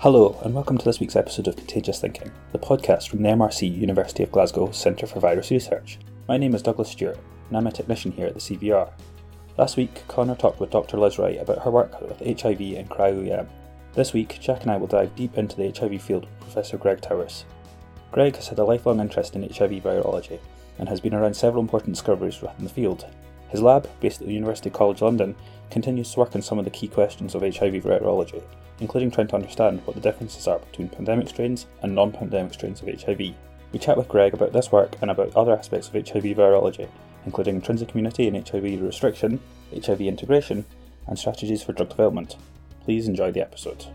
Hello, and welcome to this week's episode of Contagious Thinking, the podcast from the MRC University of Glasgow Centre for Virus Research. My name is Douglas Stewart, and I'm a technician here at the CVR. Last week, Connor talked with Dr. Liz Wright about her work with HIV and cryo-EM. This week, Jack and I will dive deep into the HIV field with Professor Greg Towers. Greg has had a lifelong interest in HIV virology and has been around several important discoveries within the field. His lab, based at the University College London, continues to work on some of the key questions of HIV virology, including trying to understand what the differences are between pandemic strains and non pandemic strains of HIV. We chat with Greg about this work and about other aspects of HIV virology, including intrinsic immunity and HIV restriction, HIV integration, and strategies for drug development. Please enjoy the episode.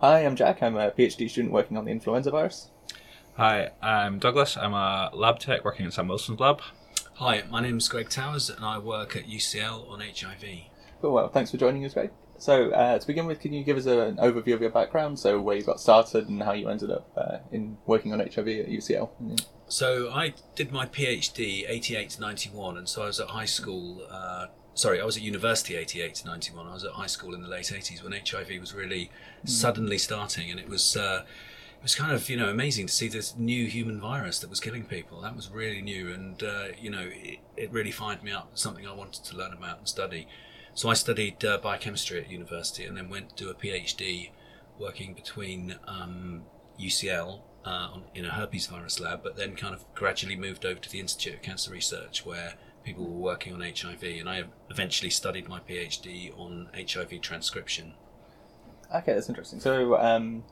Hi, I'm Jack. I'm a PhD student working on the influenza virus. Hi, I'm Douglas. I'm a lab tech working in Sam Wilson's lab. Hi, my name's Greg Towers and I work at UCL on HIV. Cool, well, thanks for joining us, Greg. So, uh, to begin with, can you give us a, an overview of your background? So, where you got started and how you ended up uh, in working on HIV at UCL? So, I did my PhD 88 to 91, and so I was at high school. Uh, sorry, I was at university 88 to 91. I was at high school in the late 80s when HIV was really mm. suddenly starting, and it was. It was kind of you know amazing to see this new human virus that was killing people. That was really new, and uh, you know it, it, really fired me up. Something I wanted to learn about and study. So I studied uh, biochemistry at university and then went to do a PhD working between um, UCL uh, in a herpes virus lab, but then kind of gradually moved over to the Institute of Cancer Research where people were working on HIV. And I eventually studied my PhD on HIV transcription. Okay, that's interesting. So um,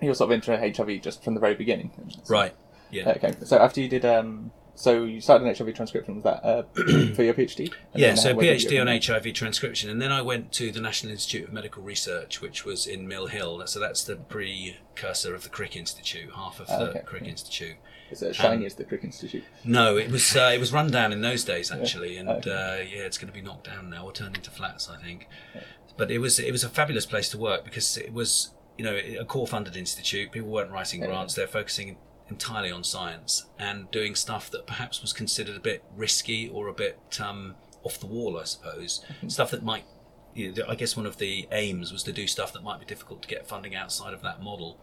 you're sort of into HIV just from the very beginning, right? Yeah. Okay. So after you did um, so you started an HIV transcription. Was that uh, for your PhD? And yeah, so PhD on HIV transcription, and then I went to the National Institute of Medical Research, which was in Mill Hill. So that's the precursor of the Crick Institute, half of the okay. Crick yeah. Institute. Is it as shiny um, as the Crick Institute? No, it was uh, it was run down in those days actually, yeah. and okay. uh, yeah, it's going to be knocked down now or turned into flats, I think. Yeah. But it was it was a fabulous place to work because it was you know a core funded institute. People weren't writing grants; they're focusing entirely on science and doing stuff that perhaps was considered a bit risky or a bit um, off the wall, I suppose. Mm-hmm. Stuff that might, you know, I guess one of the aims was to do stuff that might be difficult to get funding outside of that model.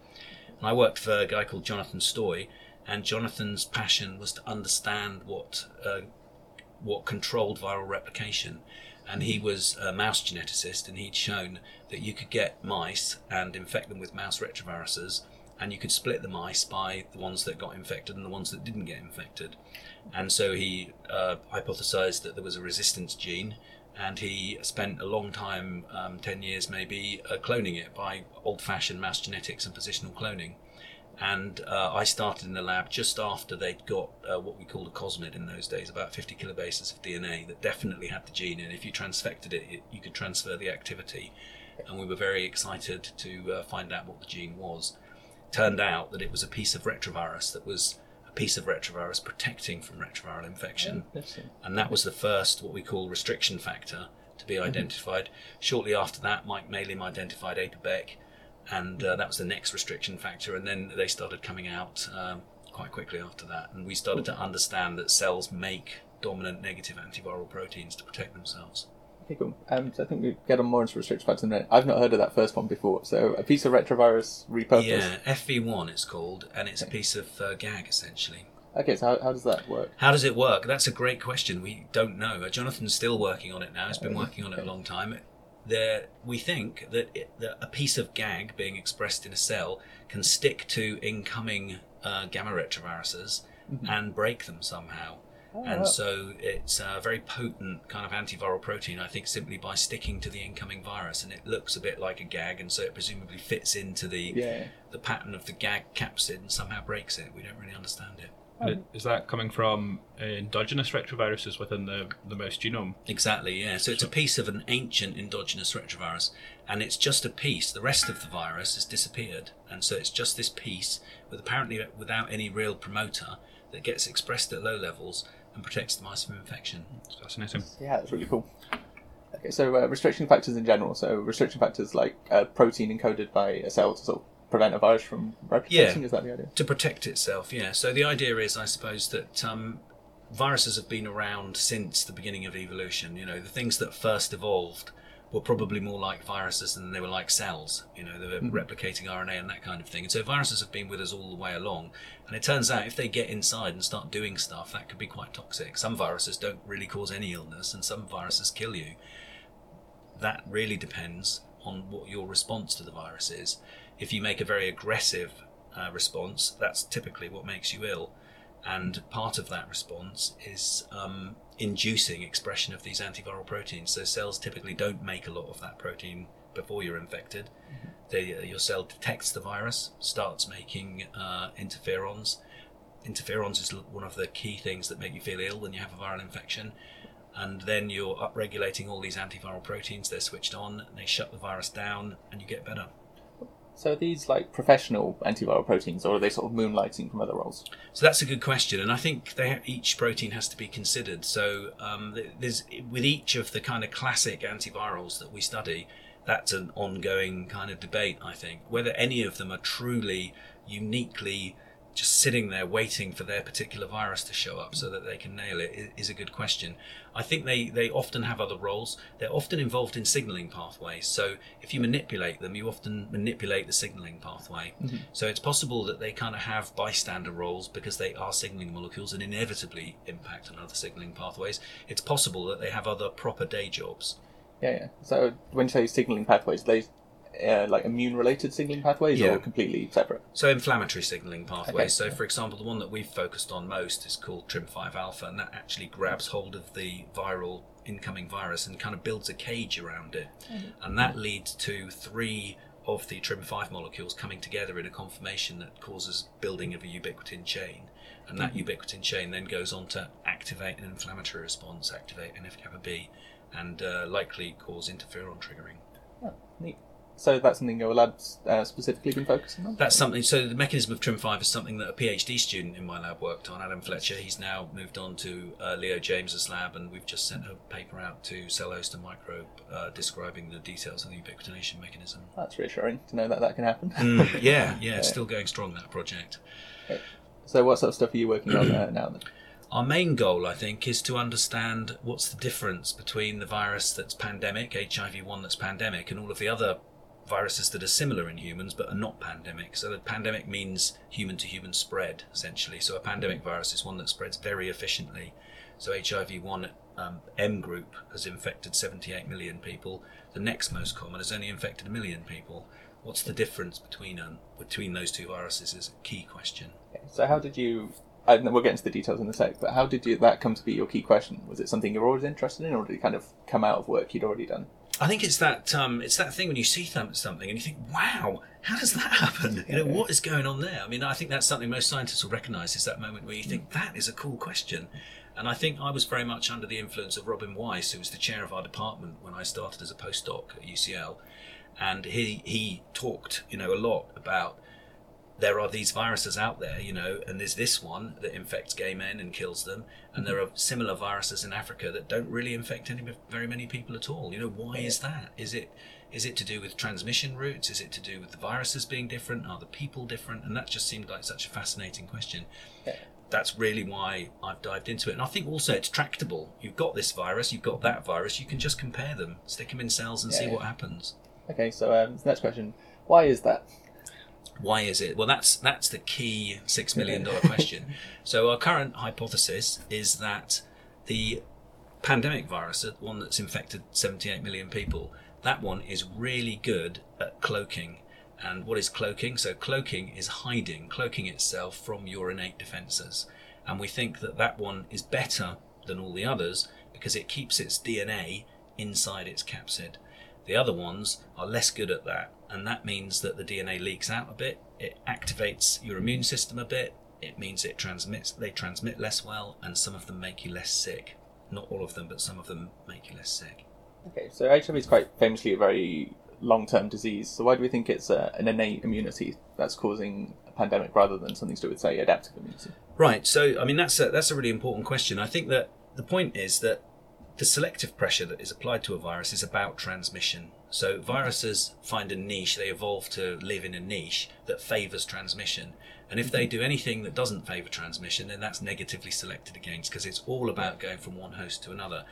And I worked for a guy called Jonathan Stoy, and Jonathan's passion was to understand what uh, what controlled viral replication. And he was a mouse geneticist, and he'd shown that you could get mice and infect them with mouse retroviruses and you could split the mice by the ones that got infected and the ones that didn't get infected. And so he uh, hypothesized that there was a resistance gene, and he spent a long time, um, 10 years maybe, uh, cloning it by old fashioned mouse genetics and positional cloning. And uh, I started in the lab just after they'd got uh, what we called a cosmid in those days, about 50 kilobases of DNA that definitely had the gene, and if you transfected it, it you could transfer the activity. And we were very excited to uh, find out what the gene was turned out that it was a piece of retrovirus that was a piece of retrovirus protecting from retroviral infection. Oh, and that was the first, what we call restriction factor, to be mm-hmm. identified. Mm-hmm. Shortly after that, Mike Malim identified APOBEC, and uh, that was the next restriction factor. And then they started coming out um, quite quickly after that. And we started to understand that cells make dominant negative antiviral proteins to protect themselves. Okay, cool. Um, so I think we get on more into restriction factors in a minute. I've not heard of that first one before. So a piece of retrovirus repurposed. Yeah, FV1 it's called, and it's okay. a piece of uh, gag essentially. Okay, so how, how does that work? How does it work? That's a great question. We don't know. Uh, Jonathan's still working on it now. He's been working on it a long time. There, we think that, it, that a piece of gag being expressed in a cell can stick to incoming uh, gamma retroviruses mm-hmm. and break them somehow. Oh, and so it's a very potent kind of antiviral protein, I think, simply by sticking to the incoming virus. And it looks a bit like a gag, and so it presumably fits into the yeah. the pattern of the gag capsid and somehow breaks it. We don't really understand it. Um, is that coming from endogenous retroviruses within the, the mouse genome? Exactly, yeah. So it's a piece of an ancient endogenous retrovirus, and it's just a piece. The rest of the virus has disappeared, and so it's just this piece, with apparently without any real promoter, that gets expressed at low levels and protects the mice from infection. It's fascinating. Yeah, that's really cool. Okay, so uh, restriction factors in general. So restriction factors like a protein encoded by a cell to sort of prevent a virus from replicating. Yeah, is that the idea? To protect itself. Yeah. So the idea is, I suppose, that um, viruses have been around since the beginning of evolution. You know, the things that first evolved were probably more like viruses than they were like cells. You know, they were Mhm. replicating RNA and that kind of thing. And so viruses have been with us all the way along. And it turns out if they get inside and start doing stuff, that could be quite toxic. Some viruses don't really cause any illness, and some viruses kill you. That really depends on what your response to the virus is. If you make a very aggressive uh, response, that's typically what makes you ill. And part of that response is um, inducing expression of these antiviral proteins. So cells typically don't make a lot of that protein before you're infected. They, uh, your cell detects the virus, starts making uh, interferons. Interferons is one of the key things that make you feel ill when you have a viral infection. And then you're upregulating all these antiviral proteins, they're switched on, they shut the virus down, and you get better. So are these like professional antiviral proteins, or are they sort of moonlighting from other roles? So that's a good question, and I think they, each protein has to be considered. So um, there's with each of the kind of classic antivirals that we study, that's an ongoing kind of debate. I think whether any of them are truly uniquely just sitting there waiting for their particular virus to show up so that they can nail it is a good question. I think they, they often have other roles. They're often involved in signaling pathways. So if you manipulate them, you often manipulate the signaling pathway. Mm-hmm. So it's possible that they kind of have bystander roles because they are signaling molecules and inevitably impact on other signaling pathways. It's possible that they have other proper day jobs. Yeah, yeah. So when you say signaling pathways, they uh, like immune-related signaling pathways, Yeah. or completely separate? So inflammatory signaling pathways. Okay. So for example, the one that we've focused on most is called TRIM5 alpha, and that actually grabs hold of the viral incoming virus and kind of builds a cage around it, and that leads to three of the TRIM5 molecules coming together in a conformation that causes building of a ubiquitin chain. And that ubiquitin chain then goes on to activate an inflammatory response, activate NF-kappa B, and uh, likely cause interferon triggering. Oh, neat. So that's something your lab's uh, specifically been focusing on. That's something. So the mechanism of TRIM5 is something that a PhD student in my lab worked on, Adam Fletcher. He's now moved on to uh, Leo James's lab, and we've just sent a paper out to Cell Host and Microbe uh, describing the details of the ubiquitination mechanism. That's reassuring to know that that can happen. Mm, yeah, yeah, it's still going strong that project. So what sort of stuff are you working on uh, now then? Our main goal, I think, is to understand what's the difference between the virus that's pandemic, HIV-1 that's pandemic, and all of the other viruses that are similar in humans but are not pandemic. So the pandemic means human-to-human spread, essentially. So a pandemic virus is one that spreads very efficiently. So HIV-1 um, M group has infected 78 million people. The next most common has only infected a million people. What's the difference between um, between those two viruses is a key question. So how did you? We'll get into the details in a sec. But how did you that come to be your key question? Was it something you were always interested in, or did it kind of come out of work you'd already done? I think it's that um, it's that thing when you see th- something and you think, "Wow, how does that happen? You know, what is going on there?" I mean, I think that's something most scientists will recognise is that moment where you think that is a cool question. And I think I was very much under the influence of Robin Weiss, who was the chair of our department when I started as a postdoc at UCL, and he he talked, you know, a lot about there are these viruses out there, you know, and there's this one that infects gay men and kills them, and there are similar viruses in Africa that don't really infect any very many people at all. You know, why is that? Is it is it to do with transmission routes? Is it to do with the viruses being different? Are the people different? And that just seemed like such a fascinating question. Yeah. That's really why I've dived into it. And I think also it's tractable. You've got this virus, you've got that virus, you can just compare them, stick them in cells and see Yeah. what happens. Okay, so um, next question: Why is that? Why is it? Well, that's that's the key six million dollar question. So our current hypothesis is that the pandemic virus, the one that's infected 78 million people, that one is really good at cloaking. And what is cloaking? So cloaking is hiding, cloaking itself from your innate defenses. And we think that that one is better than all the others because it keeps its DNA inside its capsid. The other ones are less good at that, and that means that the DNA leaks out a bit. It activates your immune system a bit. It means it transmits. They transmit less well, and some of them make you less sick. Not all of them, but some of them make you less sick. Okay, so HIV is quite famously a very long-term disease. So why do we think it's uh, an innate immunity that's causing a pandemic rather than something to do with, say, adaptive immunity? Right. So, I mean, that's a, that's a really important question. I think that the point is that the selective pressure that is applied to a virus is about transmission. So, viruses find a niche, they evolve to live in a niche that favors transmission. And if they do anything that doesn't favor transmission, then that's negatively selected against because it's all about going from one host to another.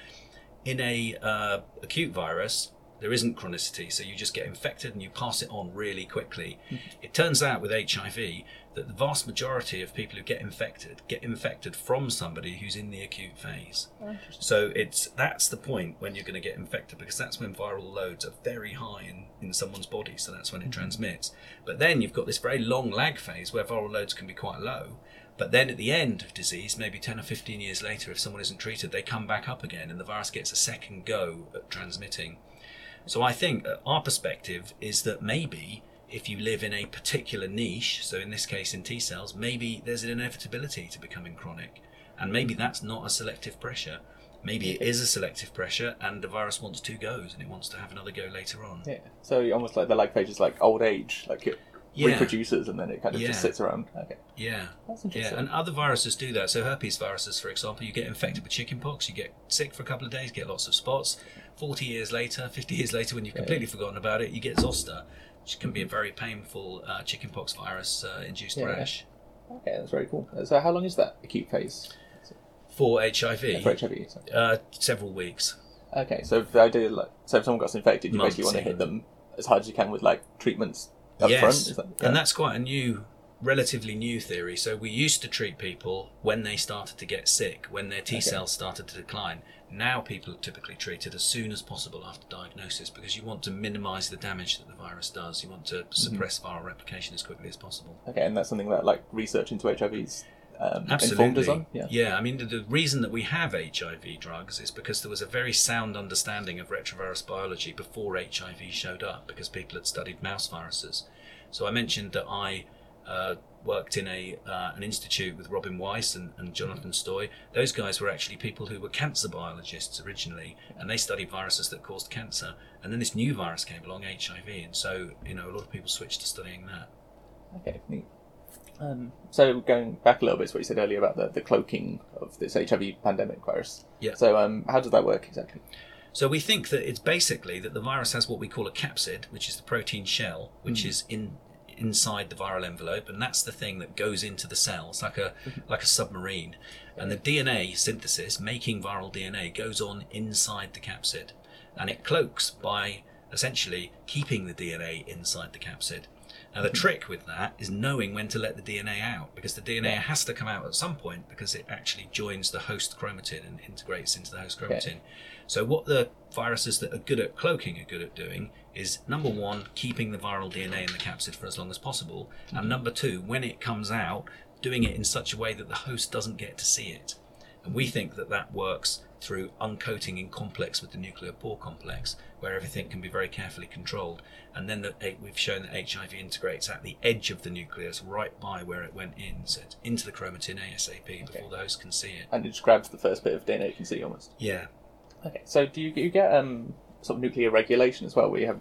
In a uh, acute virus, There isn't chronicity, so you just get infected and you pass it on really quickly. Mm-hmm. It turns out with HIV that the vast majority of people who get infected get infected from somebody who's in the acute phase. Oh, so it's that's the point when you're going to get infected because that's when viral loads are very high in, in someone's body, so that's when it mm-hmm. transmits. But then you've got this very long lag phase where viral loads can be quite low. But then at the end of disease, maybe 10 or 15 years later, if someone isn't treated, they come back up again and the virus gets a second go at transmitting. So I think our perspective is that maybe if you live in a particular niche, so in this case in T cells, maybe there's an inevitability to becoming chronic. And maybe that's not a selective pressure. Maybe it is a selective pressure and the virus wants two goes and it wants to have another go later on. Yeah. So almost like the lag phase is like old age, like it Yeah. reproduces and then it kind of just sits around. Okay. Yeah. That's interesting. Yeah, and other viruses do that. So herpes viruses, for example, you get infected with chickenpox, you get sick for a couple of days, get lots of spots. Forty years later, fifty years later, when you've completely forgotten about it, you get zoster, which can be a very painful uh, chickenpox virus uh, induced Yeah. rash Okay, that's very cool. So how long is that acute phase for HIV. for HIV? Uh, several weeks. Okay, so if the idea, like, so if someone gets infected, you basically want to hit them as hard as you can with like treatments up yes, front. That, yeah. and that's quite a new, relatively new theory. So we used to treat people when they started to get sick, when their T Okay. cells started to decline. Now people are typically treated as soon as possible after diagnosis because you want to minimise the damage that the virus does. You want to Mm-hmm. suppress viral replication as quickly as possible. okay, and that's something that like research into HIV's um, Absolutely. informed us on. Yeah. I mean, the, the reason that we have HIV drugs is because there was a very sound understanding of retrovirus biology before HIV showed up, because people had studied mouse viruses. So I mentioned that I uh, worked in a uh, an institute with Robin Weiss and, and Jonathan Stoy. Those guys were actually people who were cancer biologists originally, and they studied viruses that caused cancer. And then this new virus came along, HIV, and so you know a lot of people switched to studying that. Okay. Um, so going back a little bit to what you said earlier about the, the cloaking of this HIV pandemic virus. Yeah. So um, how does that work exactly? So we think that it's basically that the virus has what we call a capsid, which is the protein shell, which is in inside the viral envelope, and that's the thing that goes into the cells like a like a submarine, and the DNA synthesis, making viral DNA, goes on inside the capsid, and it cloaks by essentially keeping the DNA inside the capsid. Now the trick with that is knowing when to let the DNA out because the DNA has to come out at some point because it actually joins the host chromatin and integrates into the host chromatin. So what the viruses that are good at cloaking are good at doing is number one, keeping the viral DNA in the capsid for as long as possible, and number two, when it comes out, doing it in such a way that the host doesn't get to see it. And we think that that works through uncoating in complex with the nuclear pore complex, where everything can be very carefully controlled. And then the, eh, we've shown that HIV integrates at the edge of the nucleus, right by where it went in, so it's into the chromatin ASAP before the host can see it. And it just grabs the first bit of DNA you can see almost. Yeah, Okay. So do you, you get um, sort of nuclear regulation as well, where you have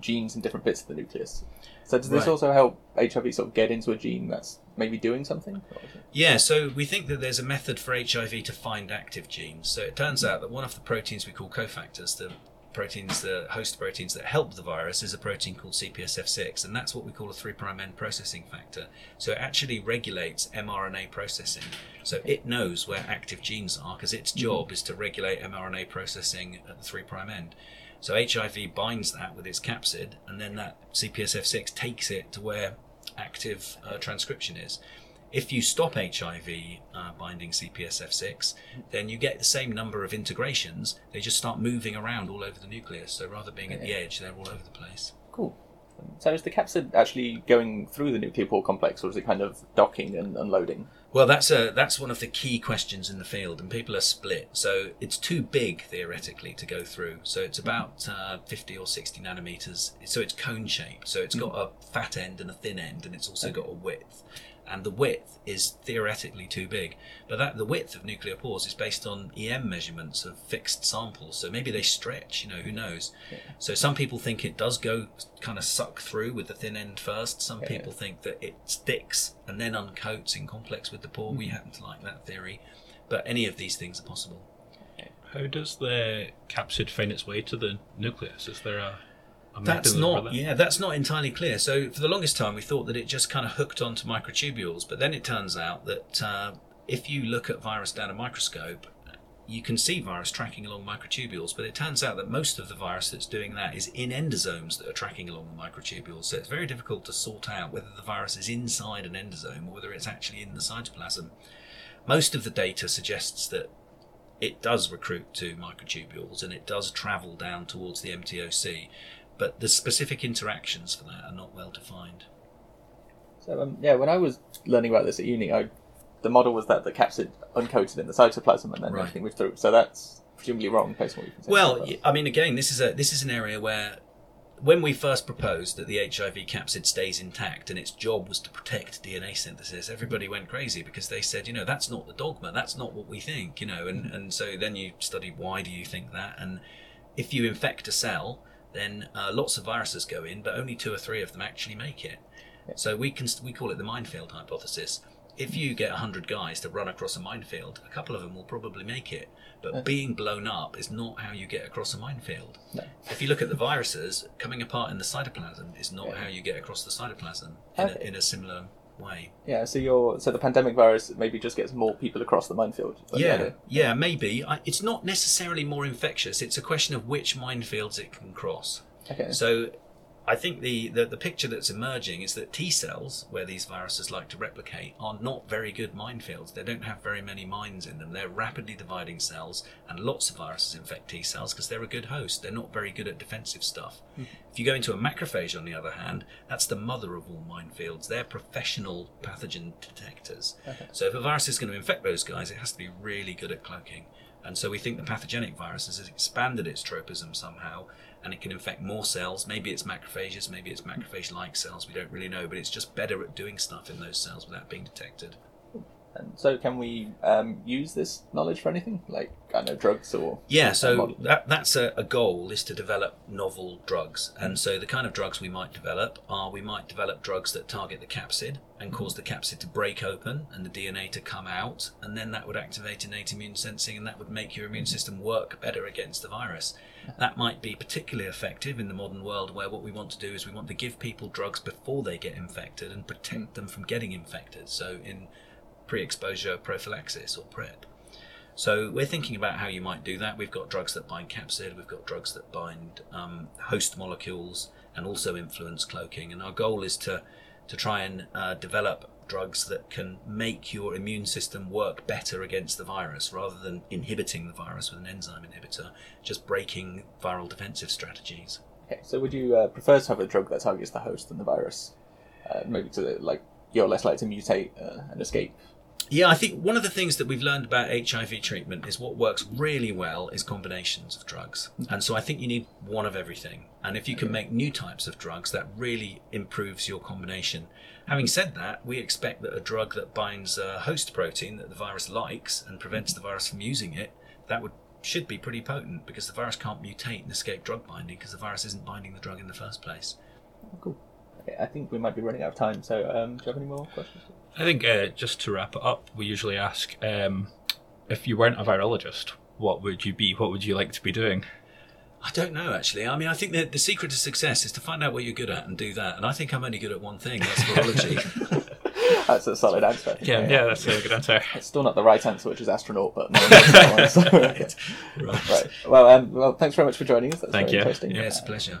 genes in different bits of the nucleus? So does this Right. also help HIV sort of get into a gene that's maybe doing something? Or is it- Yeah, so we think that there's a method for HIV to find active genes. So it turns out that one of the proteins we call cofactors, the proteins, the host proteins that help the virus, is a protein called CPSF6, and that's what we call a 3' end processing factor. So it actually regulates mRNA processing. So it knows where active genes are because its job is to regulate mRNA processing at the 3' end. So HIV binds that with its capsid, and then that CPSF6 takes it to where active uh, transcription is. If you stop HIV uh, binding CPSF6, then you get the same number of integrations. They just start moving around all over the nucleus. So rather being at the edge, they're all over the place. Cool. So is the capsid actually going through the nuclear pore complex, or is it kind of docking and unloading? Well, that's a that's one of the key questions in the field, and people are split. So it's too big theoretically to go through. So it's about uh, fifty or sixty nanometers. So it's cone shaped. So it's got a fat end and a thin end, and it's also got a width. And the width is theoretically too big, but that the width of nuclear pores is based on EM measurements of fixed samples. So maybe they stretch. You know, who knows? So some people think it does go kind of suck through with the thin end first. Some Yeah. people think that it sticks and then uncoats in complex with the pore. We mm-hmm. happen to like that theory, but any of these things are possible. How does the capsid find its way to the nucleus? Is there a, a That's not, that? yeah, that's not entirely clear. So for the longest time, we thought that it just kind of hooked onto microtubules, but then it turns out that uh, if you look at virus down a microscope, you can see virus tracking along microtubules, but it turns out that most of the virus that's doing that is in endosomes that are tracking along the microtubules. So it's very difficult to sort out whether the virus is inside an endosome or whether it's actually in the cytoplasm. Most of the data suggests that it does recruit to microtubules and it does travel down towards the MTOC, but the specific interactions for that are not well defined. So um, yeah, when I was learning about this at uni, I, the model was that the capsid uncoated in the cytoplasm and then Right. everything moved through. So that's presumably wrong based on what you can say. Well, I mean, again, this is a this is an area where, when we first proposed that the HIV capsid stays intact and its job was to protect DNA synthesis, everybody went crazy because they said, you know, that's not the dogma, that's not what we think, you know, and and so then you study why do you think that, and if you infect a cell, then uh, lots of viruses go in, but only two or three of them actually make it. So we can we call it the minefield hypothesis. If you get hundred guys to run across a minefield, a couple of them will probably make it. But being blown up is not how you get across a minefield. No. If you look at the viruses, coming apart in the cytoplasm is not how you get across the cytoplasm in, Okay. a, in a similar way. Yeah, so your so the pandemic virus maybe just gets more people across the minefield. Is Yeah, yeah, maybe. I, it's not necessarily more infectious. It's a question of which minefields it can cross. Okay. So I think the, the, the picture that's emerging is that T cells, where these viruses like to replicate, are not very good minefields. They don't have very many mines in them. They're rapidly dividing cells, and lots of viruses infect T cells because they're a good host. They're not very good at defensive stuff. Hmm. If you go into a macrophage, on the other hand, that's the mother of all minefields. They're professional pathogen detectors. So if a virus is going to infect those guys, it has to be really good at cloaking. And so we think the pathogenic virus has expanded its tropism somehow, and it can infect more cells. Maybe it's macrophages, maybe it's macrophage-like cells. We don't really know, but it's just better at doing stuff in those cells without being detected. And so can we um, use this knowledge for anything, like I know drugs or Yeah, so that, that's a, a goal is to develop novel drugs. And mm. so the kind of drugs we might develop are we might develop drugs that target the capsid and mm. cause the capsid to break open and the DNA to come out, and then that would activate innate immune sensing and that would make your immune mm. system work better against the virus. That might be particularly effective in the modern world where what we want to do is we want to give people drugs before they get infected and protect them from getting infected. So in pre-exposure prophylaxis or PrEP. So we're thinking about how you might do that. We've got drugs that bind capsid, we've got drugs that bind um, host molecules, and also influence cloaking. And our goal is to to try and uh, develop drugs that can make your immune system work better against the virus, rather than inhibiting the virus with an enzyme inhibitor, just breaking viral defensive strategies. Okay, so would you uh, prefer to have a drug that targets the host than the virus? Uh, maybe to like you're less likely to mutate uh, and escape. Yeah, I think one of the things that we've learned about HIV treatment is what works really well is combinations of drugs. And so I think you need one of everything. And if you can make new types of drugs, that really improves your combination. Having said that, we expect that a drug that binds a host protein that the virus likes and prevents the virus from using it, that would should be pretty potent because the virus can't mutate and escape drug binding because the virus isn't binding the drug in the first place. Cool. Okay, I think we might be running out of time. So um, do you have any more questions? I think uh, just to wrap it up, we usually ask um, if you weren't a virologist, what would you be? What would you like to be doing? I don't know actually. I mean, I think that the secret to success is to find out what you're good at and do that. And I think I'm only good at one thing. That's virology. That's a solid answer. I think. Yeah, yeah, that's a good answer. It's still not the right answer, which is astronaut, but no one knows that one. So, right. right. Well, um, well, thanks very much for joining us. That's Thank very you. interesting. Yeah, it's a pleasure.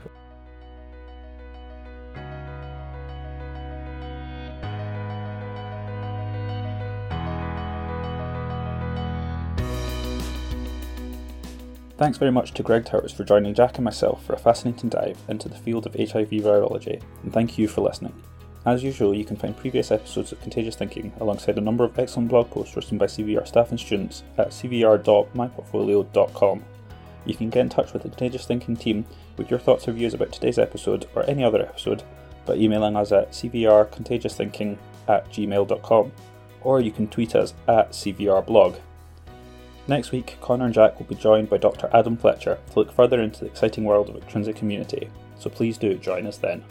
Thanks very much to Greg Towers for joining Jack and myself for a fascinating dive into the field of HIV virology, and thank you for listening. As usual, you can find previous episodes of Contagious Thinking alongside a number of excellent blog posts written by CVR staff and students at cvr.myportfolio.com. You can get in touch with the Contagious Thinking team with your thoughts or views about today's episode or any other episode by emailing us at cvrcontagiousthinking at gmail.com, or you can tweet us at cvrblog. Next week, Connor and Jack will be joined by Dr. Adam Fletcher to look further into the exciting world of extrinsic immunity, so please do join us then.